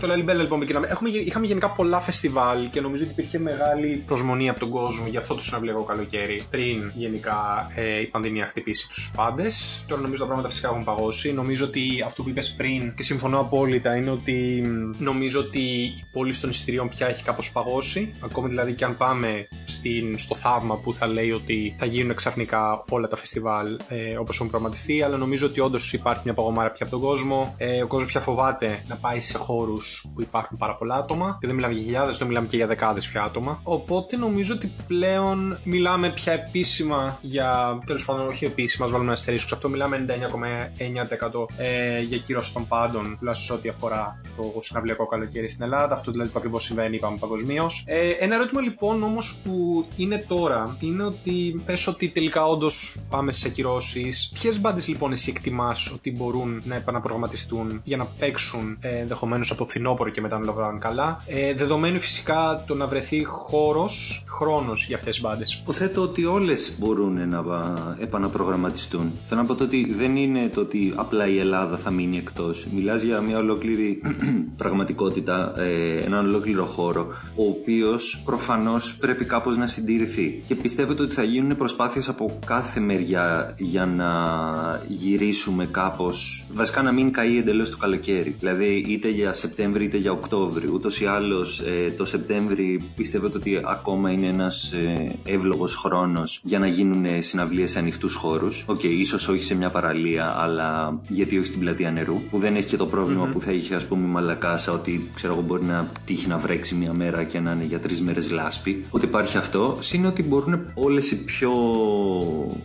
το Λαλιμπέλα λοιπόν ξεκινάμε. Έχουμε, γε- είχαμε γενικά πολλά φεστιβάλ και νομίζω ότι υπήρχε μεγάλη προσμονή από τον κόσμο για αυτό το συναυλιακό καλοκαίρι πριν γενικά ε, η πανδημία χτυπήσει τους πάντες. Τώρα νομίζω τα πράγματα φυσικά έχουν παγώσει. Νομίζω ότι αυτό που είπες πριν και συμφωνώ απόλυτα είναι ότι μ, νομίζω ότι η πώληση των εισιτηρίων πια έχει κάπως παγώσει. Ακόμη δηλαδή και αν πάμε στην, στο θαύμα που θα λέει ότι θα γίνουν ξαφνικά όλα τα φεστιβάλ ε, όπως έχουν προγραμματιστεί, αλλά νομίζω ότι όντως υπάρχει μια παγωμάρα πια από τον κόσμο. Ε, ο κόσμος πια φοβάται να πάει σε χώρους που υπάρχουν πάρα πολλά άτομα. Και δεν μιλάμε για χιλιάδες, δεν μιλάμε και για δεκάδες πια άτομα. Οπότε νομίζω ότι πλέον μιλάμε πια επίσημα για. τέλος πάντων, όχι επίσημα, ας βάλουμε ένα αστερίσκο σε αυτό. Μιλάμε 99,9% ε, για κύρωση των πάντων, τουλάχιστον σε ό,τι αφορά το συναυλιακό καλοκαίρι στην Ελλάδα. Αυτό δηλαδή που ακριβώς συμβαίνει, είπαμε παγκοσμίως. Ε, ένα ερώτημα λοιπόν όμως που είναι τώρα είναι ότι πες ότι τελικά όντως πάμε στι ακυρώσει. Ποιες μπάντες λοιπόν εσύ εκτιμάς ότι μπορούν να επαναπρογραμματιστούν για να παίξουν ε, ενδεχομένως από φθινόπωρο και μετά να λογάνουν καλά. Ε, δεδομένου φυσικά το να βρεθεί χώρος, χρόνος για αυτές τις μπάντες. Υποθέτω ότι όλες μπορούν να α, επαναπρογραμματιστούν. Θέλω να πω το ότι δεν είναι το ότι απλά η Ελλάδα θα μείνει εκτός. Μιλάς για μια ολόκληρη πραγματικότητα, ε, έναν ολόκληρο χώρο, ο οποίος προφανώς πρέπει κάπως να συντηρηθεί. Και πιστεύετε ότι θα γίνουν προσπάθειες από κάθε μεριά για να γυρίσουμε κάπως. Βασικά να μην καεί εντελώς το καλοκαίρι. Δηλαδή είτε για Σεπτέμβρη είτε για Οκτώβρη. Ούτως ή άλλως ε, το Σεπτέμβρη πιστεύετε ότι ακόμα είναι ένας ε, εύλογος χρόνος για να γίνουν συναυλίες σε ανοιχτούς χώρους; Οκ, ίσως όχι σε μια παραλία, αλλά γιατί όχι στην πλατεία νερού. Που δεν έχει και το προβλημα που θα είχε, ας πούμε, η Μαλακάσα, ότι ξέρω εγώ μπορεί να τύχει να βρέξει μια μέρα και να είναι για τρεις μέρες λάσπη. Ότι υπάρχει αυτό. Συν ότι μπορούν όλες οι πιο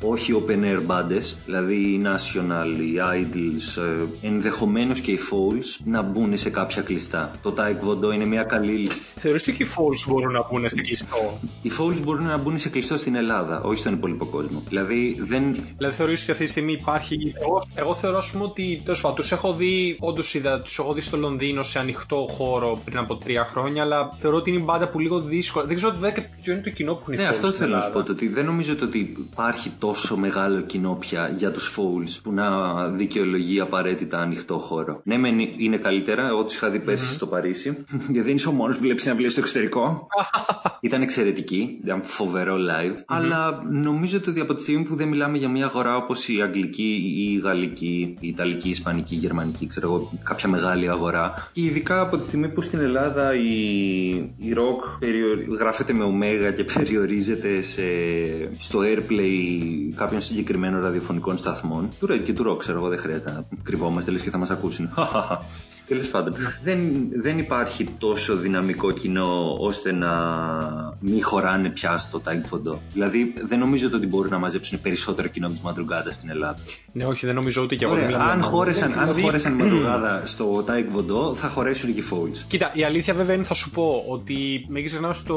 όχι open air μπάντες, δηλαδή οι National, οι Idols, ε, ενδεχομένως και οι Fouls, να μπουν σε κάποια κλειστά. Το Taekwondo είναι μια καλή. Θεωρείς ότι και οι Falls μπορούν να μπουν στην κλειστό; Οι Fouls μπορούν να μπουν σε κλειστό στην Ελλάδα, όχι στον υπόλοιπο κόσμο. Δηλαδή δεν. Δηλαδή θεωρείς ότι αυτή τη στιγμή υπάρχει. Εγώ, εγώ θεωρώ ας πούμε ότι τέλος πάντων τους έχω δει, όντως είδα, τους έχω δει στο Λονδίνο σε ανοιχτό χώρο πριν από τρία χρόνια, αλλά θεωρώ ότι είναι η μπάντα που λίγο δύσκολα. Δεν ξέρω βέβαια και ποιο είναι το κοινό που έχουν οι Ναι, Falls αυτό στην θέλω να σου Ελλάδα. πω. το Ότι δεν νομίζω το ότι υπάρχει τόσο μεγάλο κοινό πια για τους Fouls που να δικαιολογεί απαραίτητα ανοιχτό χώρο. Ναι, μεν είναι καλύτερα. Εγώ του είχα δει πέρσι στο Παρίσι. Γιατί δεν είσαι ο μόνος που βλέπει να βλέπει στο εξωτερικό. Ήταν εξαιρετική. Ήταν φοβερό live. Αλλά νομίζω ότι από τη στιγμή που δεν μιλάμε για μια αγορά όπως η Αγγλική ή η Γαλλική, η Ιταλική, η Ισπανική, η Γερμανική, ξέρω εγώ, κάποια μεγάλη αγορά. Και ειδικά από τη στιγμή που στην Ελλάδα η, η rock περιο- γράφεται με ωμέγα και περιορίζεται σε, στο airplay κάποιων συγκεκριμένων ραδιοφωνικών σταθμών. Του Red και του rock, ξέρω εγώ, δεν χρειάζεται να κρυβόμαστε, λες και θα μας ακούσουν. Τέλος πάντων, δεν, δεν υπάρχει τόσο δυναμικό κοινό ώστε να μην χωράνε πια στο Taekwondo. Δηλαδή, δεν νομίζω ότι μπορούν να μαζέψουν περισσότερο κοινό με τη Μαντρουγκάντα στην Ελλάδα. Ναι, όχι, δεν νομίζω ούτε και εγώ. Ωραία, δεν μιλάμε αν για χώρεσαν, αν Δηλαδή, χώρεσαν η Μαντρουγκάδα στο Taekwondo, θα χωρέσουν και οι Fouls. Κοίτα, η αλήθεια βέβαια είναι, θα σου πω, ότι με ξεχνάω στο.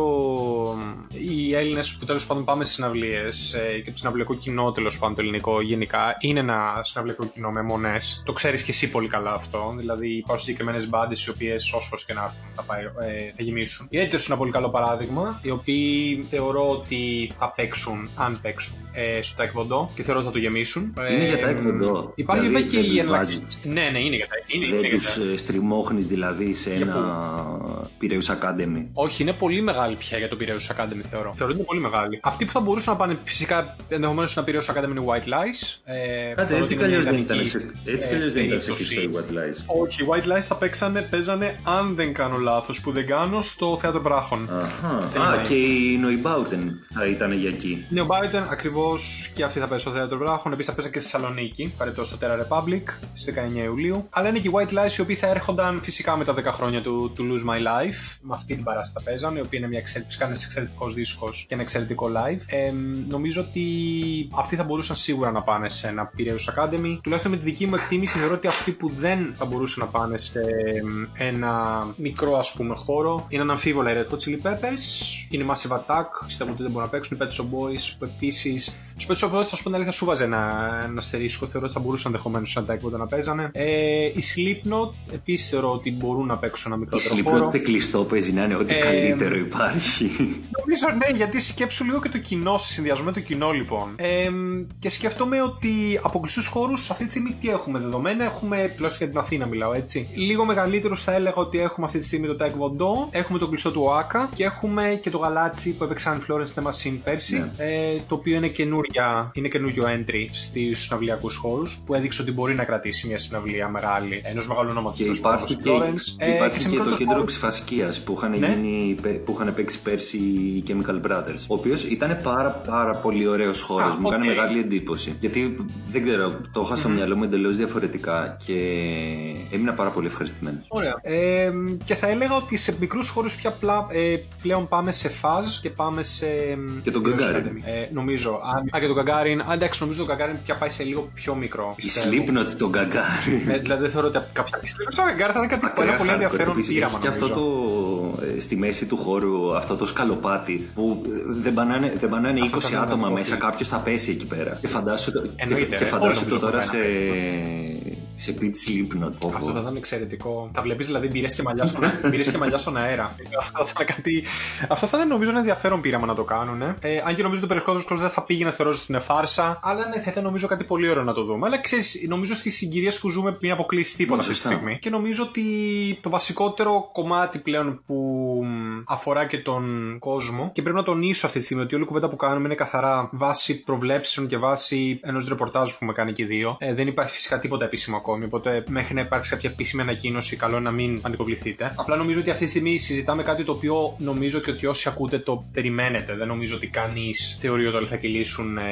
Οι Έλληνες που τέλος πάντων πάμε στι συναυλίες ε, και το συναυλιακό κοινό τέλος πάντων το ελληνικό γενικά είναι ένα συναυλιακό κοινό με μονές. Το ξέρεις και εσύ πολύ καλά αυτό. Δηλαδή υπάρχουν συγκεκριμένες μπάντες οι οποίες όσο και να έρθουν θα, πάει, ε, θα γεμίσουν. Οι Editors είναι ένα πολύ καλό παράδειγμα, οι οποίοι θεωρώ ότι θα παίξουν, αν παίξουν, ε, στο Taekwondo και θεωρώ ότι θα το γεμίσουν. Είναι για Ε, Taekwondo. Υπάρχει Δηλαδή, βέβαια και δεν η τους εναλλαξ- βάζεις. Ναι, ναι, είναι για τα. Είναι, είναι Δεν για τους τα- στριμώχνεις δηλαδή σε Για ένα Piraeus Academy. Όχι, είναι πολύ μεγάλη πια για το Piraeus Academy, θεωρώ. Θεωρώ ότι είναι πολύ μεγάλη. Αυτοί που θα μπορούσαν να πάνε φυσικά ενδεχομένως να Piraeus Academy είναι White Lies. Ε, Κάτσε, θεωρώ έτσι ότι κι είναι αλλιώ μια δεν ήταν ιδανική, σε, έτσι κι ε, αλλιώς δεν ήταν σε περίπτωση. κλειστό η What Lies. Όχι, οι White Lies θα παίξανε, παίζανε παίζανε, αν δεν κάνω λάθος, που δεν κάνω, στο θέατρο Βράχων. Αχα. Α, και η Νοϊμπάουτεν θα ήταν για εκεί. Η Νοϊμπάουτεν ακριβώς και αυτή θα παίζει στο θέατρο Βράχων. Επίσης θα παίζει και στη Θεσσαλονίκη, παρετό στο Terra Republic στις 19 Ιουλίου. Αλλά είναι και οι White Lies οι οποίοι θα έρχονταν φυσικά με τα 10 χρόνια του, του Lose My Life. Με αυτή την παράσταση θα παίζανε, η οποία είναι μια εξέλιξη, κάνει εξαιρετικός δίσκος και ένα εξαιρετικό live. Ε, νομίζω ότι αυτοί θα μπορούσαν σίγουρα να πάνε σε ένα Piraeus Academy. Τουλάχιστον με τη δική μου εκτίμηση θεωρώ ότι αυτοί που δεν θα μπορούσαν να πάνε σε ένα μικρό ας πούμε χώρο. Είναι αναμφίβολα οι Red Hot Chili Peppers, είναι Massive Attack, πιστεύω ότι δεν μπορούν να παίξουν, οι Pet Shop Boys που επίσης. Στου Pet Shop Boys θα σου πω την αλήθεια σου βάζε ένα, ένα αστερίσκο, θεωρώ ότι θα μπορούσαν ενδεχομένως σαν τα να παίζανε. Ε, η Slipknot επίσης θεωρώ ότι μπορούν να παίξουν ένα μικρότερο η χώρο. Η Slipknot κλειστό παίζει να είναι ό,τι ε, καλύτερο υπάρχει. Νομίζω ναι, γιατί σκέψου λίγο και το κοινό, σε συνδυασμό με το κοινό λοιπόν. Ε, και σκέφτομαι ότι από κλειστούς χώρους αυτή τη στιγμή τι έχουμε δεδομένα. Έχουμε, τουλάχιστον για την Αθήνα μιλάω έτσι. Λίγο μεγαλύτερος θα έλεγα ότι έχουμε αυτή τη στιγμή το Taekwondo, έχουμε το κλειστό του ΟΑΚΑ και έχουμε και το γαλάτσι που έπαιξαν Florence Themasin πέρσι. Ναι. Ε, το οποίο είναι, καινούρια, είναι καινούριο entry στους συναυλιακούς χώρους που έδειξε ότι μπορεί να κρατήσει μια συναυλία μεγάλη ενός μεγάλου ονόματο. Και υπάρχει και, και, ε, υπάρχει και, το κέντρο ξεφασκίας που, είχαν ναι. που είχαν παίξει πέρσι οι Chemical Brothers. Ο οποίος ήταν πάρα, πάρα πολύ ωραίος χώρος. Μου okay. έκανε μεγάλη εντύπωση. Γιατί δεν ξέρω, το είχα στο mm-hmm. μυαλό μου εντελώς διαφορετικά και έμεινα πάρα πολύ ευχαριστημένο. Ωραία. Ε, και θα έλεγα ότι σε μικρούς χώρους πια πλά, ε, πλέον πάμε σε φαζ και πάμε σε. Και τον Γκαγκάριν. Ε, νομίζω. Α, και τον Γκαγκάριν. Αν εντάξει, νομίζω τον Γκαγκάριν πια πάει σε λίγο πιο μικρό. Η Slipknot τον Γκαγκάριν. Ε, δηλαδή δεν θεωρώ ότι κάποια. Η Slipknot τον Γκαγκάριν θα είναι κάτι πολύ ενδιαφέρον πείραμα. Και αυτό το. Ε, στη μέση του χώρου, αυτό το σκαλοπάτι που δεν πανάνε, δεν πανάνε 20 άτομα μέσα, κάποιος θα πέσει εκεί πέρα. Και φαντάσου, και, και φαντάσου το τώρα σε σε beat Slipknot. Αυτό θα ήταν εξαιρετικό. Θα βλέπεις δηλαδή μπύρες και, μαλλιάς στον, και μαλλιάς στον αέρα. αυτό, θα κάτι... Αυτό θα ήταν νομίζω ένα ενδιαφέρον πείραμα να το κάνουν. Ε, αν και νομίζω ότι ο περισσότερο δεν θα πήγαινε θεωρώ στην φάρσα. Αλλά ναι, θα ήταν νομίζω κάτι πολύ ωραίο να το δούμε. Αλλά ξέρεις, νομίζω στις συγκυρίες που ζούμε πριν αποκλείσει τίποτα αυτή τη στιγμή. Και νομίζω ότι το βασικότερο κομμάτι πλέον που αφορά και τον κόσμο και πρέπει να τονίσω αυτή τη στιγμή ότι όλη η κουβέντα που κάνουμε είναι καθαρά βάση προβλέψεων και βάση ενός ρεπορτάζου που έχουμε κάνει και δύο. Ε, δεν υπάρχει φυσικά τίποτα επίσημο ακόμη. Οπότε μέχρι να υπάρξει κάποια επίσημη ανακοίνωση, καλό να μην πανικοβληθείτε. Απλά νομίζω ότι αυτή τη στιγμή συζητάμε κάτι το οποίο νομίζω και ότι όσοι ακούτε το περιμένετε. Δεν νομίζω ότι κανείς θεωρεί ότι όλοι θα κυλήσουν ε,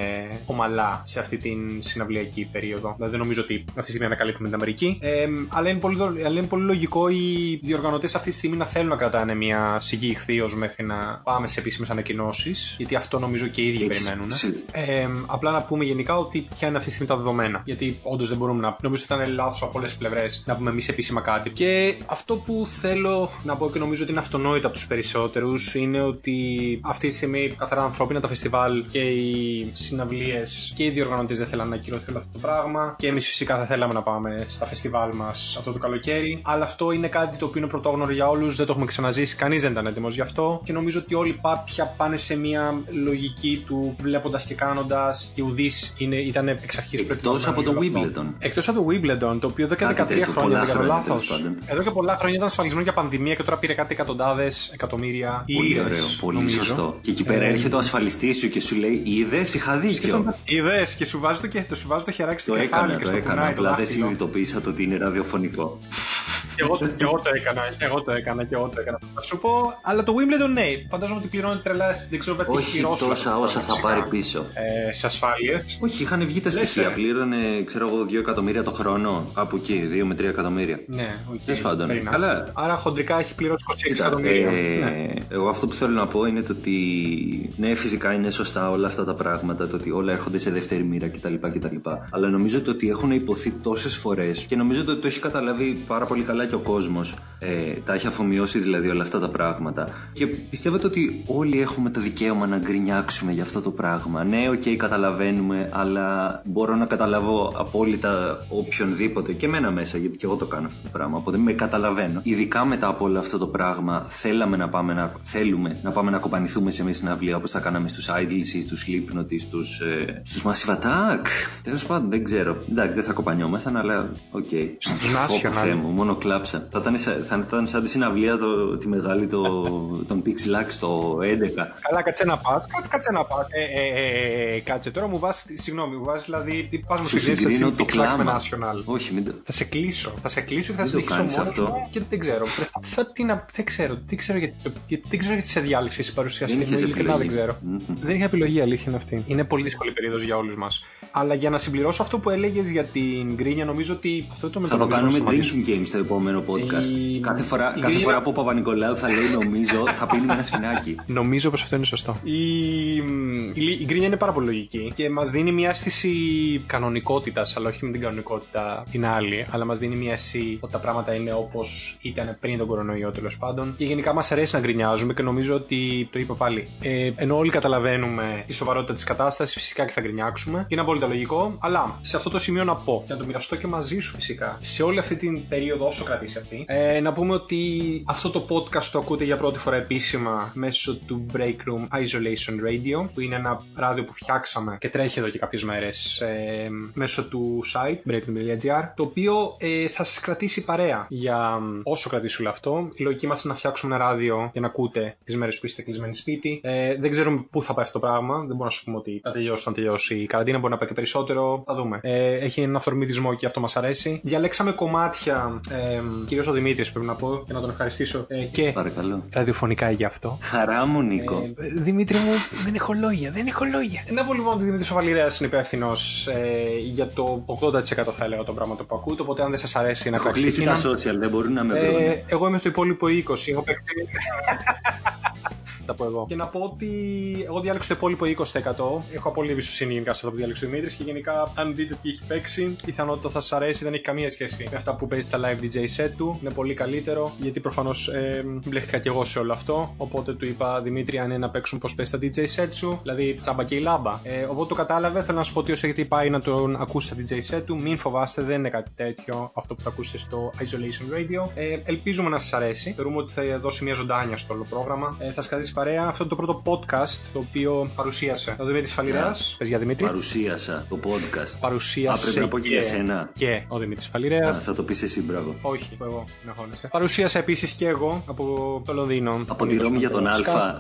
ομαλά σε αυτή την συναυλιακή περίοδο. Δηλαδή δεν νομίζω ότι αυτή τη στιγμή ανακαλύπτουμε την Αμερική. Ε, αλλά, είναι πολύ, αλλά είναι πολύ λογικό οι διοργανωτές αυτή τη στιγμή να θέλουν να κρατάνε μια σιγή ηχθείω μέχρι να πάμε σε επίσημες ανακοινώσεις. Γιατί αυτό νομίζω και οι ίδιοι περιμένουν. Ε, απλά να πούμε γενικά ότι ποια είναι αυτή τη στιγμή τα δεδομένα. Γιατί όντως δεν μπορούμε να. Νομίζω ότι ήταν λάθος από όλες τις πλευρές να πούμε εμείς επίσημα κάτι. Και αυτό που θέλω να πω και νομίζω ότι είναι αυτονόητο από τους περισσότερους είναι ότι αυτή τη στιγμή καθαρά ανθρώπινα τα φεστιβάλ και οι συναυλίες και οι διοργανωτές δεν θέλαν να ακυρωθεί αυτό το πράγμα. Και εμείς φυσικά θα θέλαμε να πάμε στα φεστιβάλ μας αυτό το καλοκαίρι. Αλλά αυτό είναι κάτι το οποίο είναι πρωτόγνωρο για όλους, δεν το έχουμε ξαναζήσει, κανείς δεν ήταν έτοιμος γι' αυτό. Και νομίζω ότι όλοι πάπια πάνε σε μια λογική του βλέποντας και κάνοντας και ουδής ήταν εξ αρχής Εκτός από το Wimbledon. Εκτός από το Wimbledon Wimbledon, το οποίο εδώ και 13 χρόνια, δεν κάνω λάθος. Εδώ και πολλά χρόνια ήταν ασφαλισμένο για πανδημία και τώρα πήρε κάτι εκατοντάδες εκατομμύρια Πολύ ωραίο, πολύ νομίζω. σωστό. Και εκεί πέρα ε, έρχεται ο ασφαλιστής σου και σου λέει: Είδες, είχα δίκιο. Είδες και σου βάζει το, και, το, σου βάζει το χεράκι στο κεφάλι. Το έκανα, το έκανα. Απλά δεν συνειδητοποίησα το ότι είναι ραδιοφωνικό. Και εγώ, και εγώ το έκανα, και εγώ το έκανα, και εγώ το έκανα. Θα σου πω, αλλά το Wimbledon ναι, φαντάζομαι ότι πληρώνει τρελά, δεν ξέρω τι Όχι τόσα όσα θα πάρει πίσω. Ε, σε ασφάλειες. Όχι, είχαν βγει τα στοιχεία, ε. πλήρωνε, ξέρω εγώ, 2 εκατομμύρια το χρόνο, από εκεί, 2 με 3 εκατομμύρια. Ναι, OK. Okay. πάντων. Αλλά... Άρα χοντρικά έχει πληρώσει 26 εκατομμύρια. Ε, ναι. Εγώ αυτό που θέλω να πω είναι το ότι ναι, φυσικά είναι σωστά όλα αυτά τα πράγματα, το ότι όλα έρχονται σε δεύτερη μοίρα κτλ. κτλ. Αλλά νομίζω ότι έχουν ειπωθεί τόσες φορές και νομίζω ότι το έχει καταλάβει πάρα πολύ καλά και ο κόσμος. Ε, τα έχει αφομοιώσει δηλαδή όλα αυτά τα πράγματα. Και πιστεύετε ότι όλοι έχουμε το δικαίωμα να γκρινιάξουμε για αυτό το πράγμα. Ναι, OK, okay, καταλαβαίνουμε, αλλά μπορώ να καταλάβω απόλυτα οποιονδήποτε και εμένα μέσα, γιατί και εγώ το κάνω αυτό το πράγμα. Οπότε με καταλαβαίνω. Ειδικά μετά από όλο αυτό το πράγμα, θέλαμε να πάμε να θέλουμε να πάμε να κοπανηθούμε σε μια συναυλία όπως θα κάναμε στους Idles ή στους Slipknot ή στους ε, στους Massive Attack. Τέλος πάντων, δεν ξέρω. Εντάξει, δεν θα κοπανιόμασταν, αλλά οκ. Okay. Στου National. μου, μόνο κλάψα. Θα ήταν, θα ήταν σαν τη συναυλία το, τη μεγάλη το, τον Pixel Axe το 11. Καλά, κάτσε να πας. Κάτσε, κάτσε να πας. Ε, ε, ε, ε, κάτσε τώρα μου βάζεις. Συγγνώμη, μου βάζεις δηλαδή. Τι πας μου συγκρίνει το Pixel με National. Όχι, μην το. Θα σε κλείσω. Θα σε κλείσω και θα σε διχίσω μόνος και δεν ξέρω. Θα, τι να, δεν ξέρω. Δεν ξέρω γιατί, δεν ξέρω γιατί σε διάλεξη η παρουσιαστή μου. Ειλικρινά δεν ξέρω. Δεν είχα επιλογή, αλήθεια είναι αυτή. Είναι πολύ δύσκολη περίοδος για όλους μας. Αλλά για να συμπληρώσω αυτό που έλεγες για την γκρίνια, νομίζω ότι αυτό το Θα το κάνουμε drinking game στο επόμενο podcast. Η... Κάθε φορά, η κάθε φορά που ο Παπα-Νικολάου θα λέει νομίζω, θα πίνει με ένα σφινάκι. Νομίζω πως αυτό είναι σωστό. Η, η, η γκρίνια είναι πάρα πολύ λογική και μας δίνει μια αίσθηση κανονικότητας, αλλά όχι με την κανονικότητα την άλλη. Αλλά μας δίνει μια αίσθηση ότι τα πράγματα είναι όπως ήταν πριν τον κορονοϊό τέλος πάντων. Και γενικά μας αρέσει να γκρινιάζουμε και νομίζω ότι το είπα πάλι. Ε, ενώ όλοι καταλαβαίνουμε τη σοβαρότητα της κατάστασης, φυσικά και θα γκρινιάξουμε. Και είναι απόλυτα λογικό. Αλλά σε αυτό το σημείο να πω και να το μοιραστώ και μαζί σου φυσικά σε όλη αυτή την περίοδο, όσο κρατήσει αυτή, ε, να πούμε ότι αυτό το podcast το ακούτε για πρώτη φορά επίσημα μέσω του Break Room Isolation Radio, που είναι ένα ράδιο που φτιάξαμε και τρέχει εδώ και κάποιες μέρες ε, μέσω του site breakroom.gr, το οποίο ε, θα σας κρατήσει παρέα για όσο κρατήσει όλο αυτό. Η λογική μας είναι να φτιάξουμε ένα ράδιο για να ακούτε τις μέρες που είστε κλεισμένοι σπίτι. Ε, δεν ξέρουμε πού θα πάει αυτό το πράγμα. Δεν μπορούμε να σου πούμε ότι θα τελειώσει όταν τελειώσει η καραντίνα. Μπορεί να πάει και περισσότερο. Θα δούμε. Ε, έχει ένα αυθορμητισμό και αυτό μας αρέσει. Διαλέξαμε κομμάτια, ε, κυρίω ο Δημήτρης πρέπει να πω, και να τον ευχαριστήσω. Ε, και Παρακαλώ. ραδιοφωνικά για αυτό. Χαρά μου, Νίκο. Ε, Δημήτρη μου, δεν έχω λόγια, δεν έχω λόγια. Να πω λοιπόν ότι ο Δημήτρης Βαλιρέας είναι υπεύθυνος ε, για το 80% θα έλεγα των πράγματων που ακούτε. Οπότε αν δεν σας αρέσει να κλείσει τα social, δεν μπορούν να με βρουν. Ε, εγώ είμαι στο υπόλοιπο 20. Έχω παίξει θα πω εγώ. Και να πω ότι εγώ διάλεξα το υπόλοιπο 20%. Έχω πολύ εμπιστοσύνη γενικά σε αυτό που διάλεξε ο Δημήτρης και γενικά, αν δείτε τι έχει παίξει, πιθανότητα θα σας αρέσει. Δεν έχει καμία σχέση με αυτά που παίζει στα live DJ set του. Είναι πολύ καλύτερο, γιατί προφανώς ε, μπλέχτηκα κι εγώ σε όλο αυτό. Οπότε του είπα Δημήτρη, αν είναι να παίξουν πώ παίζει τα DJ set σου, δηλαδή τσάμπα και η λάμπα. Ε, οπότε το κατάλαβε. Θέλω να σου πω ότι όσο έχετε πάει να τον ακούσει στα DJ set του, μην φοβάστε, δεν είναι κάτι τέτοιο αυτό που θα ακούσετε στο Isolation Radio. Ε, ελπίζουμε να σας αρέσει. Θεωρούμε ότι θα δώσει μια ζωντάνια στο όλο πρόγραμμα. Ε, θα σας κρατήσει παρέα. Αυτό είναι το πρώτο podcast το οποίο παρουσίασε ο Δημήτρη Φαλιρέα. Yeah. Πες για Δημήτρη. Παρουσίασα το podcast. Παρουσίασε. Α, πρέπει να πω και, για σένα. Και ο Δημήτρης Φαλιρέα. θα το πεις εσύ, μπράβο. Όχι, εγώ, να χώνεσαι. Παρουσίασα επίσης και εγώ από το Λονδίνο. Από τη Ρώμη για τον Α.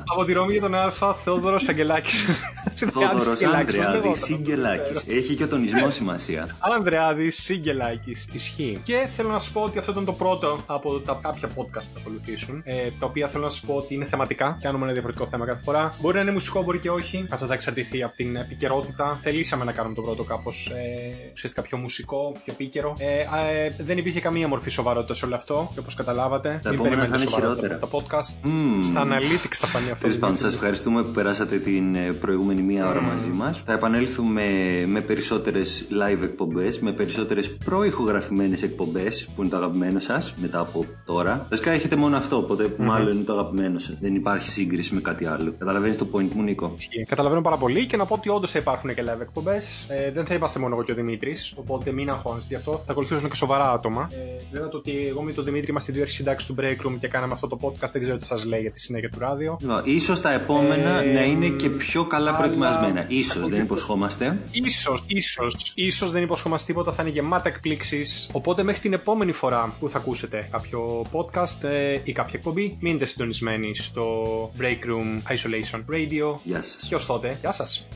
Από τη Ρώμη για τον Α, Θεόδωρος Αγγελάκης. Θεόδωρος Ανδρεάδης Σιγκελάκης. Έχει και ο τονισμό σημασία. Ανδρεάδης Σιγκελάκης. Ισχύει. Και θέλω να σου πω ότι αυτό ήταν το πρώτο από τα κάποια podcast που θα ακολουθήσουν. Ε, τα οποία θέλω να σου πω ότι είναι θεματικά. Κάνουμε ένα διαφορετικό θέμα κάθε φορά. Μπορεί να είναι μουσικό, μπορεί και όχι. Αυτό θα εξαρτηθεί από την επικαιρότητα. Θελήσαμε να κάνουμε το πρώτο κάπως ε, ουσιαστικά πιο μουσικό, πιο επίκαιρο. Ε, ε, δεν υπήρχε καμία μορφή σοβαρότητα σε όλο αυτό. Και όπως καταλάβατε, τα επόμενα θα είναι χειρότερα. Τα podcast. Mm. Στα analytics θα φανεί αυτό. Τέλο πάντων, σας ευχαριστούμε που περάσατε την ε, προηγούμενη μία ώρα mm. μαζί μας. Θα επανέλθουμε με περισσότερες live εκπομπές, με περισσότερες προηχογραφημένες εκπομπές που είναι το αγαπημένο σας μετά από τώρα. Βασικά έχετε μόνο αυτό, οπότε mm-hmm. μάλλον είναι το αγαπημένο σας. Δεν υπάρχει σύγκριση με κάτι άλλο. Καταλαβαίνεις το point μου, Νίκο; Καταλαβαίνω πάρα πολύ και να πω ότι όντως θα υπάρχουν και live εκπομπές. Ε, δεν θα είμαστε μόνο εγώ και ο Δημήτρης, οπότε μην αγχώνεστε γι' αυτό. Θα ακολουθήσουν και σοβαρά άτομα. Ε, βέβαια το ότι εγώ με τον Δημήτρη είμαστε δύο συντάξεις του Break Room και κάναμε αυτό το podcast, δεν ξέρω τι σας λέει για τη συνέχεια του ράδιο. σω τα επόμενα ε, να είναι και πιο καλά αλλά... προετοιμασμένα. σω δεν υποσχόμαστε. σω, ίσως. ίσως δεν υποσχόμαστε τίποτα, θα είναι γεμάτα εκπλήξεις. Οπότε μέχρι την επόμενη φορά που θα ακούσετε κάποιο podcast ε, ή κάποια εκπομπή, μείνετε συντονισμένοι στο Break Room Isolation Radio. Γεια σας. Και ως τότε, γεια σας.